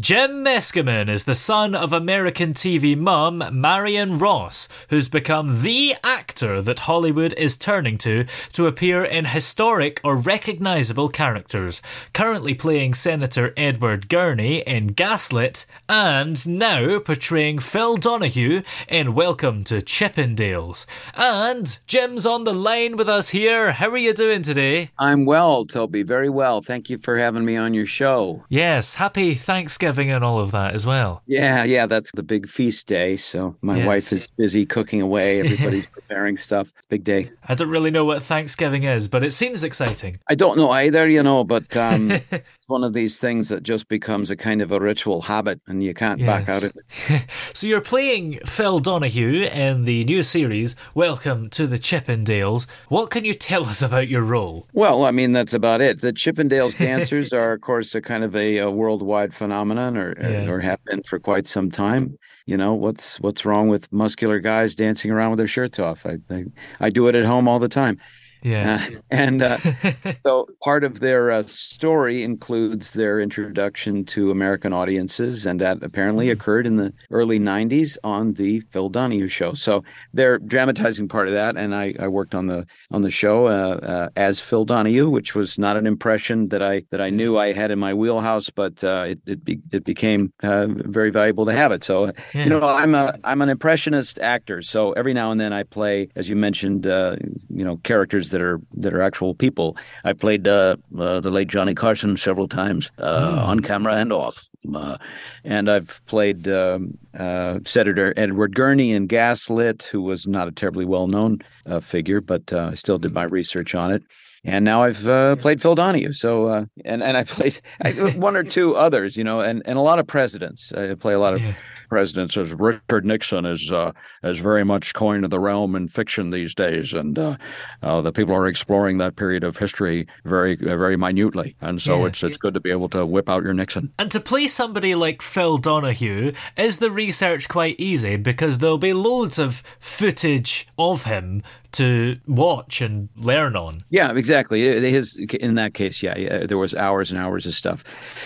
Jim Meskimen is the son of American TV mum Marion Ross, who's become the actor that Hollywood is turning to to appear in historic or recognizable characters, currently playing Senator Edward Gurney in Gaslit, and now portraying Phil Donahue in Welcome to Chippendales. And Jim's on the line with us here. How are you doing today? I'm well, Toby. Very well. Thank you for having me on your show. Yes, happy Thanksgiving and all of that as well. Yeah, yeah, that's the big feast day. So my Yes. wife is busy cooking away. Everybody's preparing stuff. It's big day. I don't really know what Thanksgiving is, but it seems exciting. I don't know either, you know, but um, it's one of these things that just becomes a kind of a ritual habit and you can't back out of it. So you're playing Phil Donahue in the new series, Welcome to the Chippendales. What can you tell us about your role? Well, I mean, that's about it. The Chippendales dancers are, of course, a kind of a, a worldwide phenomenon, or Yeah. or have been for quite some time. You know, what's what's wrong with muscular guys dancing around with their shirts off? I I, I do it at home all the time. Yeah. Uh, and uh, so part of their uh, story includes their introduction to American audiences, and that apparently occurred in the early 90s on the Phil Donahue show. So they're dramatizing part of that, and I, I worked on the on the show uh, uh, as Phil Donahue, which was not an impression that I that I knew I had in my wheelhouse, but uh, it it, be, it became uh, very valuable to have it. So Yeah. you know, I'm a I'm an impressionist actor, so every now and then I play, as you mentioned, uh, you know, characters that are that are actual people. I played uh, uh, the late Johnny Carson several times uh, on camera and off, uh, and I've played um, uh, Senator Edward Gurney in Gaslit, who was not a terribly well known uh, figure, but uh, I still did my research on it. And now I've uh, played Phil Donahue. So uh, and and I played I, one or two others, you know, and, and a lot of presidents. I play a lot of Yeah. Presidents. As Richard Nixon is uh, is very much coined to the realm in fiction these days, and uh, uh, the people are exploring that period of history very very minutely. And so Yeah. it's it's good to be able to whip out your Nixon. And to play somebody like Phil Donahue, is the research quite easy because there'll be loads of footage of him to watch and learn on. Yeah, exactly. His in that case, yeah, yeah there was hours and hours of stuff.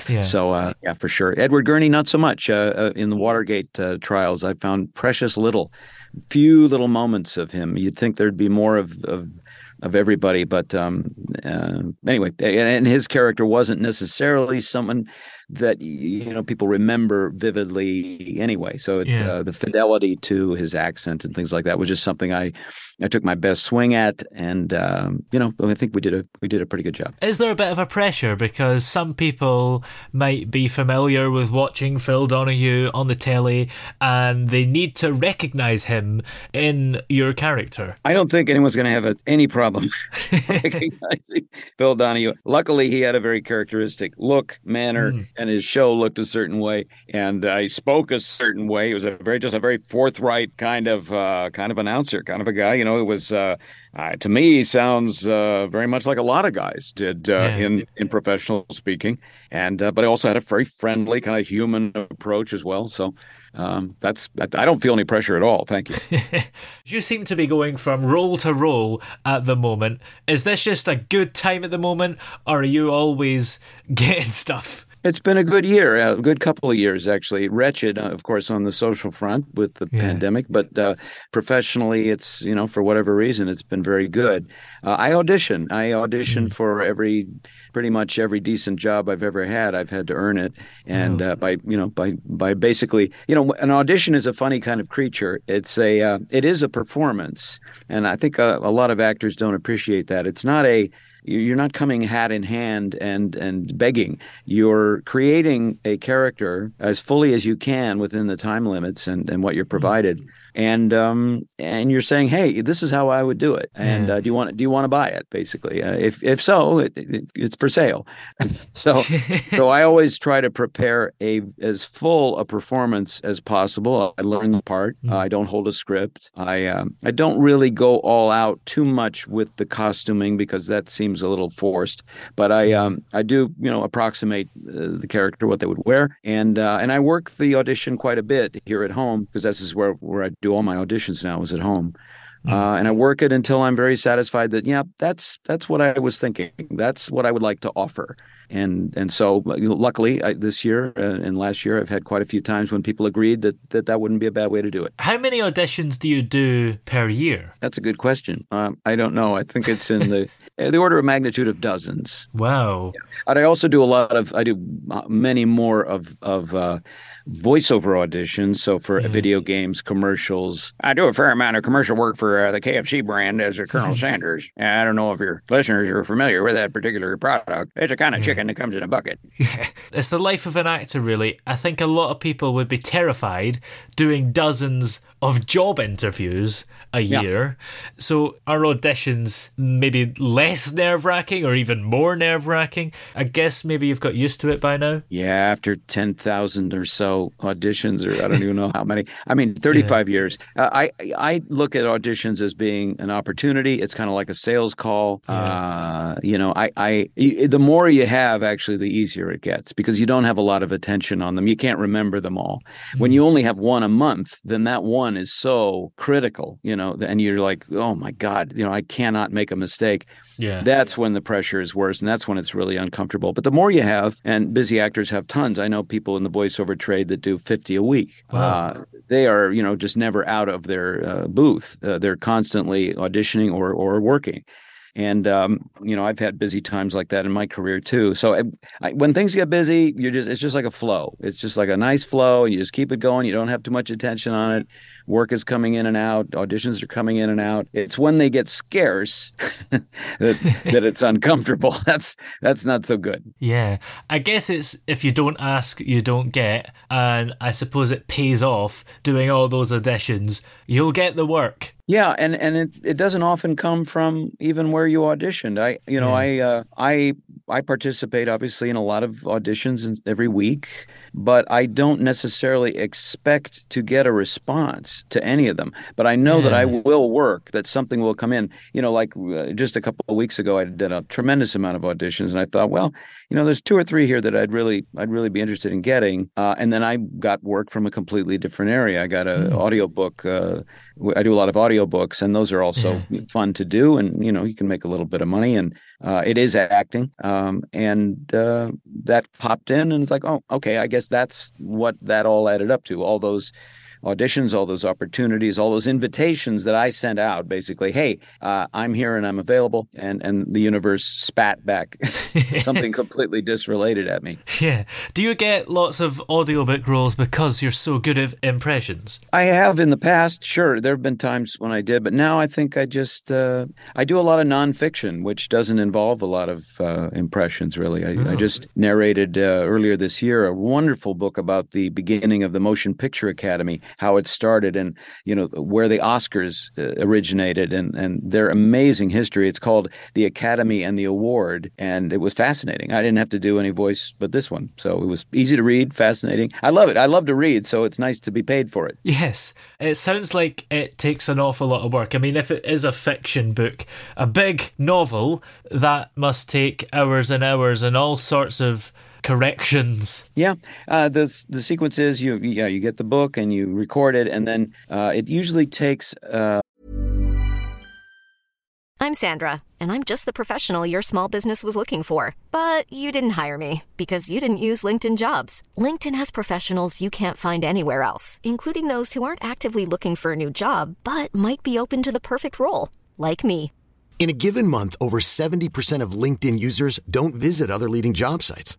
Yeah. So uh, yeah, for sure. Edward Gurney, not so much. Uh, uh, in the Watergate uh, trials, I found precious little, few little moments of him. You'd think there'd be more of of, of everybody, but um, uh, anyway, and, and his character wasn't necessarily someone that you know people remember vividly anyway. So it, Yeah. uh, the fidelity to his accent and things like that was just something I I took my best swing at, and um, you know I think we did a we did a pretty good job. Is there a bit of a pressure because some people might be familiar with watching Phil Donahue on the telly and they need to recognize him in your character? I don't think anyone's going to have a, any problem recognizing Phil Donahue. Luckily, he had a very characteristic look, manner, and his show looked a certain way, and he spoke a certain way. He was a very just a very forthright kind of uh, kind of announcer, kind of a guy. You know, it was uh, uh, to me sounds uh, very much like a lot of guys did uh, Yeah. in in professional speaking, and uh, but I also had a very friendly kind of human approach as well. So. Um, that's that, I don't feel any pressure at all. Thank you. You seem to be going from role to role at the moment. Is this just a good time at the moment, or are you always getting stuff? It's been a good year, a good couple of years actually. Wretched, uh, of course, on the social front with the Yeah. pandemic, but uh, professionally, it's you know for whatever reason, it's been very good. Uh, I audition. I audition for every, pretty much every decent job I've ever had. I've had to earn it, and uh, by you know by by basically you know an audition is a funny kind of creature. It's a uh, it is a performance, and I think uh, a lot of actors don't appreciate that. It's not a you're not coming hat in hand and and begging. You're creating a character as fully as you can within the time limits and, and what you're mm-hmm. provided. And um and you're saying, hey, this is how I would do it. And Yeah. uh, do you want do you want to buy it? Basically, uh, if if so, it, it, it's for sale. so so I always try to prepare a as full a performance as possible. I learn the part. Mm. Uh, I don't hold a script. I um, I don't really go all out too much with the costuming because that seems a little forced. But I um I do you know approximate uh, the character what they would wear and uh, and I work the audition quite a bit here at home because this is where where I do all my auditions now is at home. Uh, and I work it until I'm very satisfied that yeah, that's that's what I was thinking. That's what I would like to offer. And and so luckily I, this year uh, and last year I've had quite a few times when people agreed that, that that wouldn't be a bad way to do it. How many auditions do you do per year? That's a good question. Um, I don't know. I think it's in the uh, the order of magnitude of dozens. Wow. And I also do a lot of I do uh, many more of of uh, voiceover auditions. So for video games, commercials, I do a fair amount of commercial work for uh, the KFC brand as a Colonel Sanders. And I don't know if your listeners are familiar with that particular product. It's a kind of chicken that comes in a bucket. It's the life of an actor, really. I think a lot of people would be terrified doing dozens of job interviews a Yeah. year. So are auditions maybe less nerve wracking or even more nerve wracking? I guess maybe you've got used to it by now. Yeah, after 10,000 or so auditions, or I don't even know how many. I mean, 35 years. Uh, I I look at auditions as being an opportunity. It's kind of like a sales call. Uh, you know, I, I the more you have, actually, the easier it gets because you don't have a lot of attention on them. You can't remember them all. When you only have one a month, then that one is so critical, you know, and you're like, oh my God, you know, I cannot make a mistake. Yeah. That's when the pressure is worse, and that's when it's really uncomfortable. But the more you have, and busy actors have tons. I know people in the voiceover trade that do fifty a week. Uh, they are, you know, just never out of their uh, booth. Uh, they're constantly auditioning or or working. And um, you know, I've had busy times like that in my career too. So I, I, when things get busy, you're just it's just like a flow. It's just like a nice flow, and you just keep it going. You don't have too much attention on it. Work is coming in and out. Auditions are coming in and out. It's when they get scarce that, that it's uncomfortable. That's that's not so good. Yeah, I guess it's if you don't ask, you don't get, and I suppose it pays off doing all those auditions. You'll get the work. Yeah, and and it, it doesn't often come from even where you auditioned. I you know I uh, I I participate obviously in a lot of auditions every week, but I don't necessarily expect to get a response to any of them. But I know that I will work. That something will come in. You know, like uh, just a couple of weeks ago, I did a tremendous amount of auditions, and I thought, well, you know, there's two or three here that I'd really I'd really be interested in getting. Uh, and then I got work from a completely different area. I got a audiobook. Uh, I do a lot of audiobooks, and those are also fun to do. And you know, you can make a little bit of money, and uh, it is acting. Um, and uh, that popped in, and it's like, oh, okay, I guess that's what that all added up to. All those auditions, all those opportunities, all those invitations that I sent out. Basically, hey, uh, I'm here and I'm available, and and the universe spat back something completely disrelated at me. Yeah. Do you get lots of audiobook roles because you're so good at impressions? I have in the past, sure. There have been times when I did, but now I think I just uh, I do a lot of nonfiction, which doesn't involve a lot of uh, impressions. Really, I, I just narrated uh, earlier this year a wonderful book about the beginning of the Motion Picture Academy, how it started, and you know where the Oscars uh, originated, and and their amazing history. It's called The Academy and the Award, and it was fascinating. I didn't have to do any voice but this one, so it was easy to read, fascinating. I love it. I love to read, so it's nice to be paid for it. Yes. It sounds like it takes an awful lot of work. I mean, if it is a fiction book, a big novel, that must take hours and hours and all sorts of corrections. Yeah, uh, the the sequence is you yeah you get the book and you record it, and then uh, it usually takes uh, I'm Sandra, and I'm just the professional your small business was looking for. But you didn't hire me because you didn't use LinkedIn jobs. LinkedIn has professionals you can't find anywhere else, including those who aren't actively looking for a new job but might be open to the perfect role, like me. In a given month, over 70% of LinkedIn users don't visit other leading job sites.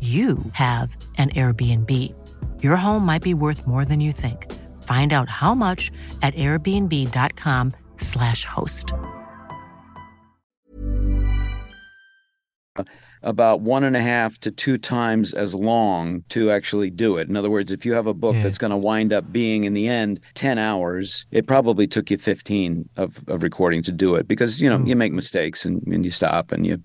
you have an Airbnb. Your home might be worth more than you think. Find out how much at airbnb.com/slash host. about one and a half to two times as long to actually do it. In other words, if you have a book Yeah. that's going to wind up being in the end 10 hours, it probably took you 15 of, of recording to do it because, you know, hmm. you make mistakes and, and you stop and you,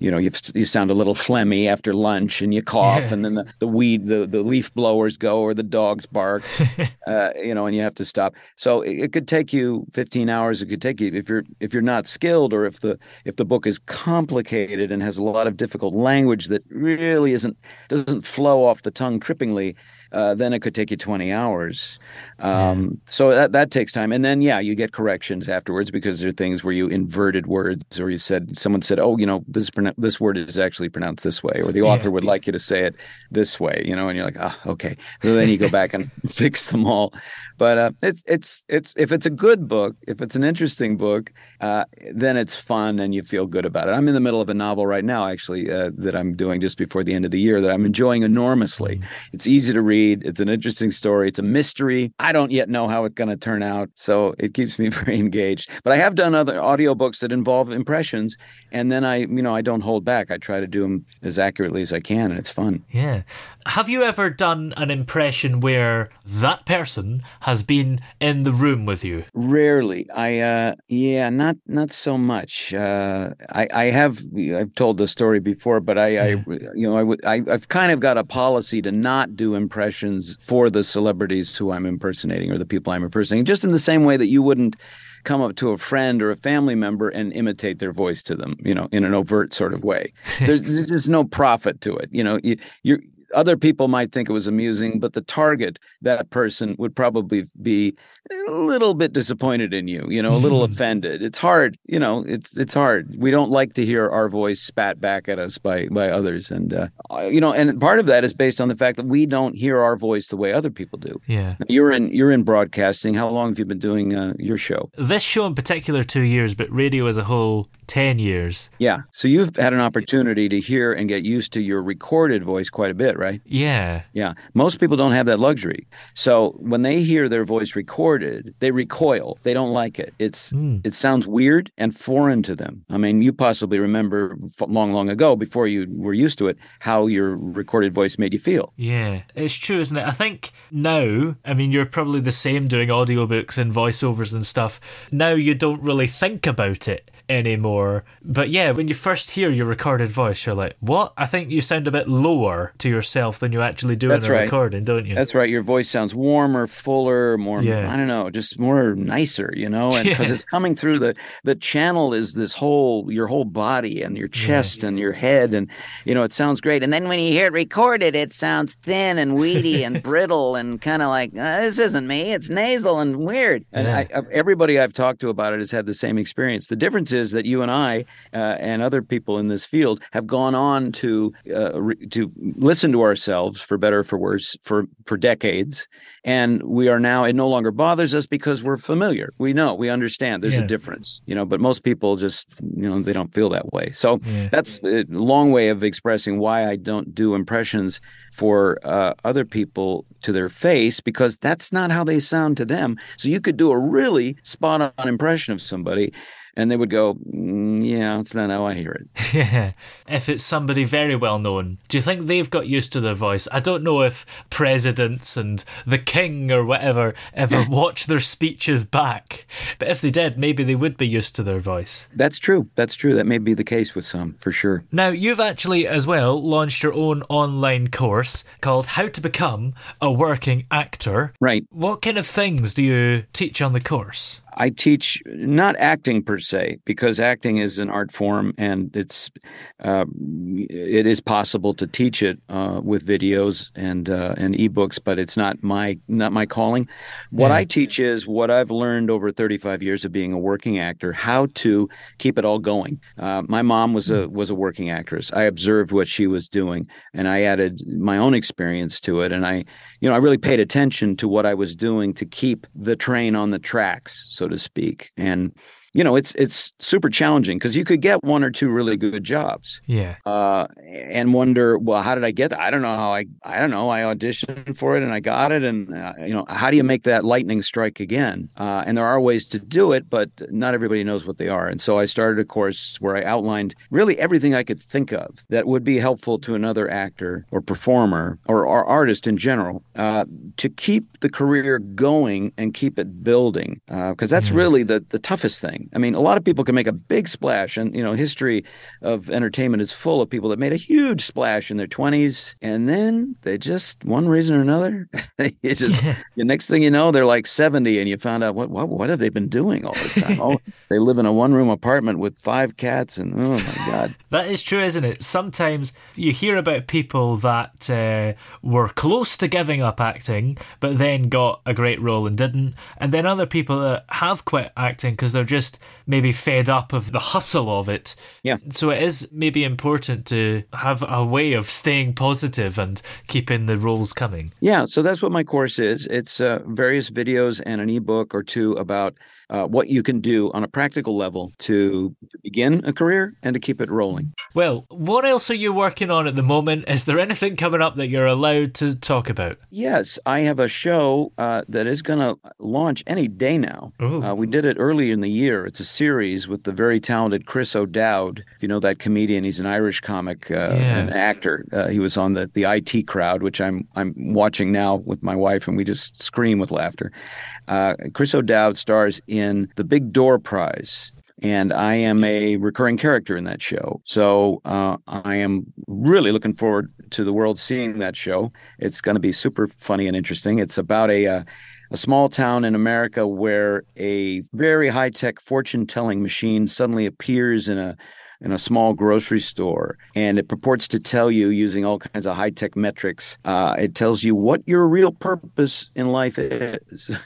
you know, you, you sound a little phlegmy after lunch and you cough Yeah. and then the, the weed, the, the leaf blowers go or the dogs bark, uh, you know, and you have to stop. So it, it could take you 15 hours. It could take you, if you're, if you're not skilled or if the, if the book is complicated and has a lot of difficult language that really isn't doesn't flow off the tongue trippingly, uh, then it could take you 20 hours. Um, So that that takes time, and then yeah, you get corrections afterwards because there are things where you inverted words, or you said someone said, oh, you know, this this word is actually pronounced this way, or the author would like you to say it this way, you know, and you're like, ah, okay. So then you go back and fix them all. But uh, it's it's it's if it's a good book, if it's an interesting book, uh, then it's fun and you feel good about it. I'm in the middle of a novel right now, actually, uh, that I'm doing just before the end of the year that I'm enjoying enormously. It's easy to read. It's an interesting story. It's a mystery. I don't yet know how it's going to turn out, so it keeps me very engaged. But I have done other audiobooks that involve impressions, and then I, you know, I don't hold back. I try to do them as accurately as I can, and it's fun. Yeah. Have you ever done an impression where that person has been in the room with you? Rarely. I uh yeah, not not so much. Uh I I have I've told the story before, but I I you know I would I I've kind of got a policy to not do impressions for the celebrities who I'm impersonating or the people I'm impersonating. Just in the same way that you wouldn't come up to a friend or a family member and imitate their voice to them, you know, in an overt sort of way. There's there's just no profit to it. You know, you you're other people might think it was amusing, but the target, that person, would probably be a little bit disappointed in you, you know, a little offended. It's hard, you know, it's it's hard. We don't like to hear our voice spat back at us by by others, and uh, you know, and part of that is based on the fact that we don't hear our voice the way other people do. Yeah. You're in you're in broadcasting. How long have you been doing uh, your show? This show in particular, two years, but radio as a whole, 10 years. Yeah, so you've had an opportunity to hear and get used to your recorded voice quite a bit, right? Yeah. Yeah, most people don't have that luxury. So when they hear their voice recorded, they recoil. They don't like it. It's hmm. it sounds weird and foreign to them. I mean, you possibly remember f- long, long ago, before you were used to it, how your recorded voice made you feel. Yeah, it's true, isn't it? I think now, I mean, you're probably the same doing audiobooks and voiceovers and stuff. Now you don't really think about it anymore. But yeah, when you first hear your recorded voice, you're like, what? I think you sound a bit lower to yourself than you actually do That's in a right. recording, don't you? That's right. Your voice sounds warmer, fuller, more. Yeah. I don't know, just more nicer, you know, and because Yeah. it's coming through the the channel is this whole your whole body and your chest and your head, and you know it sounds great. And then when you hear it recorded, it sounds thin and weedy and brittle and kind of like "Uh, this isn't me. It's nasal and weird. And Yeah. I, everybody I've talked to about it has had the same experience. The difference is that you and I uh, and other people in this field have gone on to uh, re- to listen to ourselves for better or for worse for for decades, and we are now it no longer bothers us because we're familiar. We know, we understand. There's Yeah. a difference, you know. But most people just you know they don't feel that way. So Yeah. that's a long way of expressing why I don't do impressions for uh, other people to their face because that's not how they sound to them. So you could do a really spot on impression of somebody and they would go, "Mm, Yeah, that's not how I hear it. Yeah. If it's somebody very well known, do you think they've got used to their voice? I don't know if presidents and the king or whatever ever watch their speeches back, but if they did, maybe they would be used to their voice. That's true. That's true. That may be the case with some for sure. Now, you've actually as well launched your own online course called How to Become a Working Actor. Right. What kind of things do you teach on the course? I teach not acting per se because acting is an art form and it's uh, it is possible to teach it uh, with videos and uh, and ebooks, but it's not my not my calling. What Yeah. I teach is what I've learned over 35 years of being a working actor, how to keep it all going. Uh, my mom was a was a working actress. I observed what she was doing, and I added my own experience to it, and I you know I really paid attention to what I was doing to keep the train on the tracks, so to speak, and. You know, it's it's super challenging because you could get one or two really good jobs, Yeah. uh, and wonder, well, how did I get that? I don't know how I, I don't know. I auditioned for it and I got it. And, uh, you know, how do you make that lightning strike again? Uh, and there are ways to do it, but not everybody knows what they are. And so I started a course where I outlined really everything I could think of that would be helpful to another actor or performer or, or artist in general uh, to keep the career going and keep it building. Because that's really the, the toughest thing. I mean, a lot of people can make a big splash, and you know, history of entertainment is full of people that made a huge splash in their twenties, and then they just one reason or another, you just the next thing you know, they're like seventy, and you found out what what what have they been doing all this time? oh, they live in a one room apartment with five cats, and oh my god, That is true, isn't it? Sometimes you hear about people that uh, were close to giving up acting, but then got a great role and didn't. And then other people that have quit acting because they're just maybe fed up of the hustle of it. Yeah. So it is maybe important to have a way of staying positive and keeping the roles coming. Yeah, so that's what my course is. It's uh, various videos and an ebook or two about uh, what you can do on a practical level to, to begin a career and to keep it rolling. Well, what else are you working on at the moment? Is there anything coming up that you're allowed to talk about? Yes, I have a show uh, that is going to launch any day now. Uh, we did it early in the year. It's a series with the very talented Chris O'Dowd. If you know that comedian, he's an Irish comic, uh, Yeah. an actor. Uh, he was on the, the IT crowd, which I'm I'm watching now with my wife, and we just scream with laughter. Uh, Chris O'Dowd stars in the Big Door Prize. And I am a recurring character in that show. So uh, I am really looking forward to the world seeing that show. It's going to be super funny and interesting. It's about a. Uh, a small town in America where a very high tech fortune telling machine suddenly appears in a in a small grocery store and it purports to tell you using all kinds of high tech metrics. Uh, it tells you what your real purpose in life is.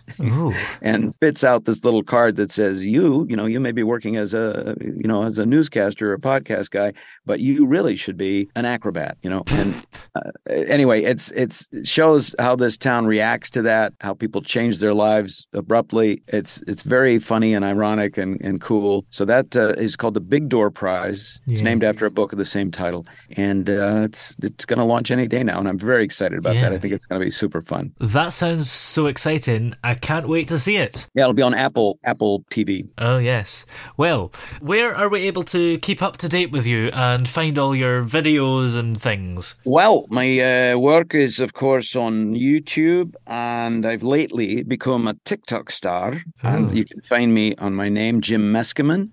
And spits out this little card that says you you know you may be working as a you know as a newscaster or a podcast guy but you really should be an acrobat you know? And uh, anyway it's it's it shows how this town reacts to that how people change their lives abruptly. It's it's very funny and ironic and, and cool. So that uh, is called the big door prize it's Yeah. named after a book of the same title and uh, it's it's going to launch any day now and i'm very excited about that i think it's going to be super fun That sounds so exciting. I can't wait to see it. yeah it'll be on apple apple tv Oh, yes. Well, where are we able to keep up to date with you and find all your videos and things? Well, my uh, work is, of course, on YouTube, and I've lately become a TikTok star. And Oh. you can find me on my name, Jim Meskimen.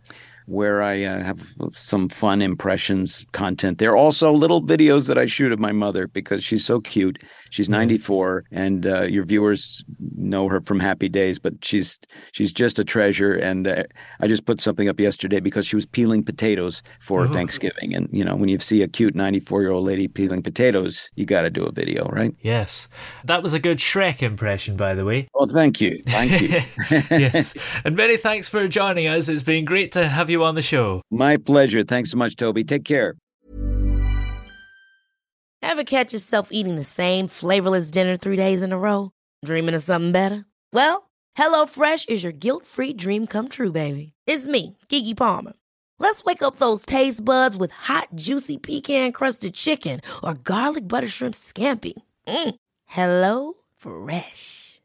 Where I uh, have some fun impressions content there. are Also, little videos that I shoot of my mother because she's so cute. She's 94, and uh, your viewers know her from Happy Days, but she's she's just a treasure. And uh, I just put something up yesterday because she was peeling potatoes for Ooh. Thanksgiving. And you know, when you see a cute 94 year old lady peeling potatoes, you got to do a video, right? Yes. That was a good Shrek impression, by the way. Oh, thank you, thank you. yes. And many thanks for joining us. It's been great to have you on the show. My pleasure. Thanks so much, Toby. Take care. Ever catch yourself eating the same flavorless dinner three days in a row? Dreaming of something better? Well, HelloFresh is your guilt free dream come true, baby. It's me, Keke Palmer. Let's wake up those taste buds with hot, juicy pecan crusted chicken or garlic butter shrimp scampi. Mm. Hello Fresh.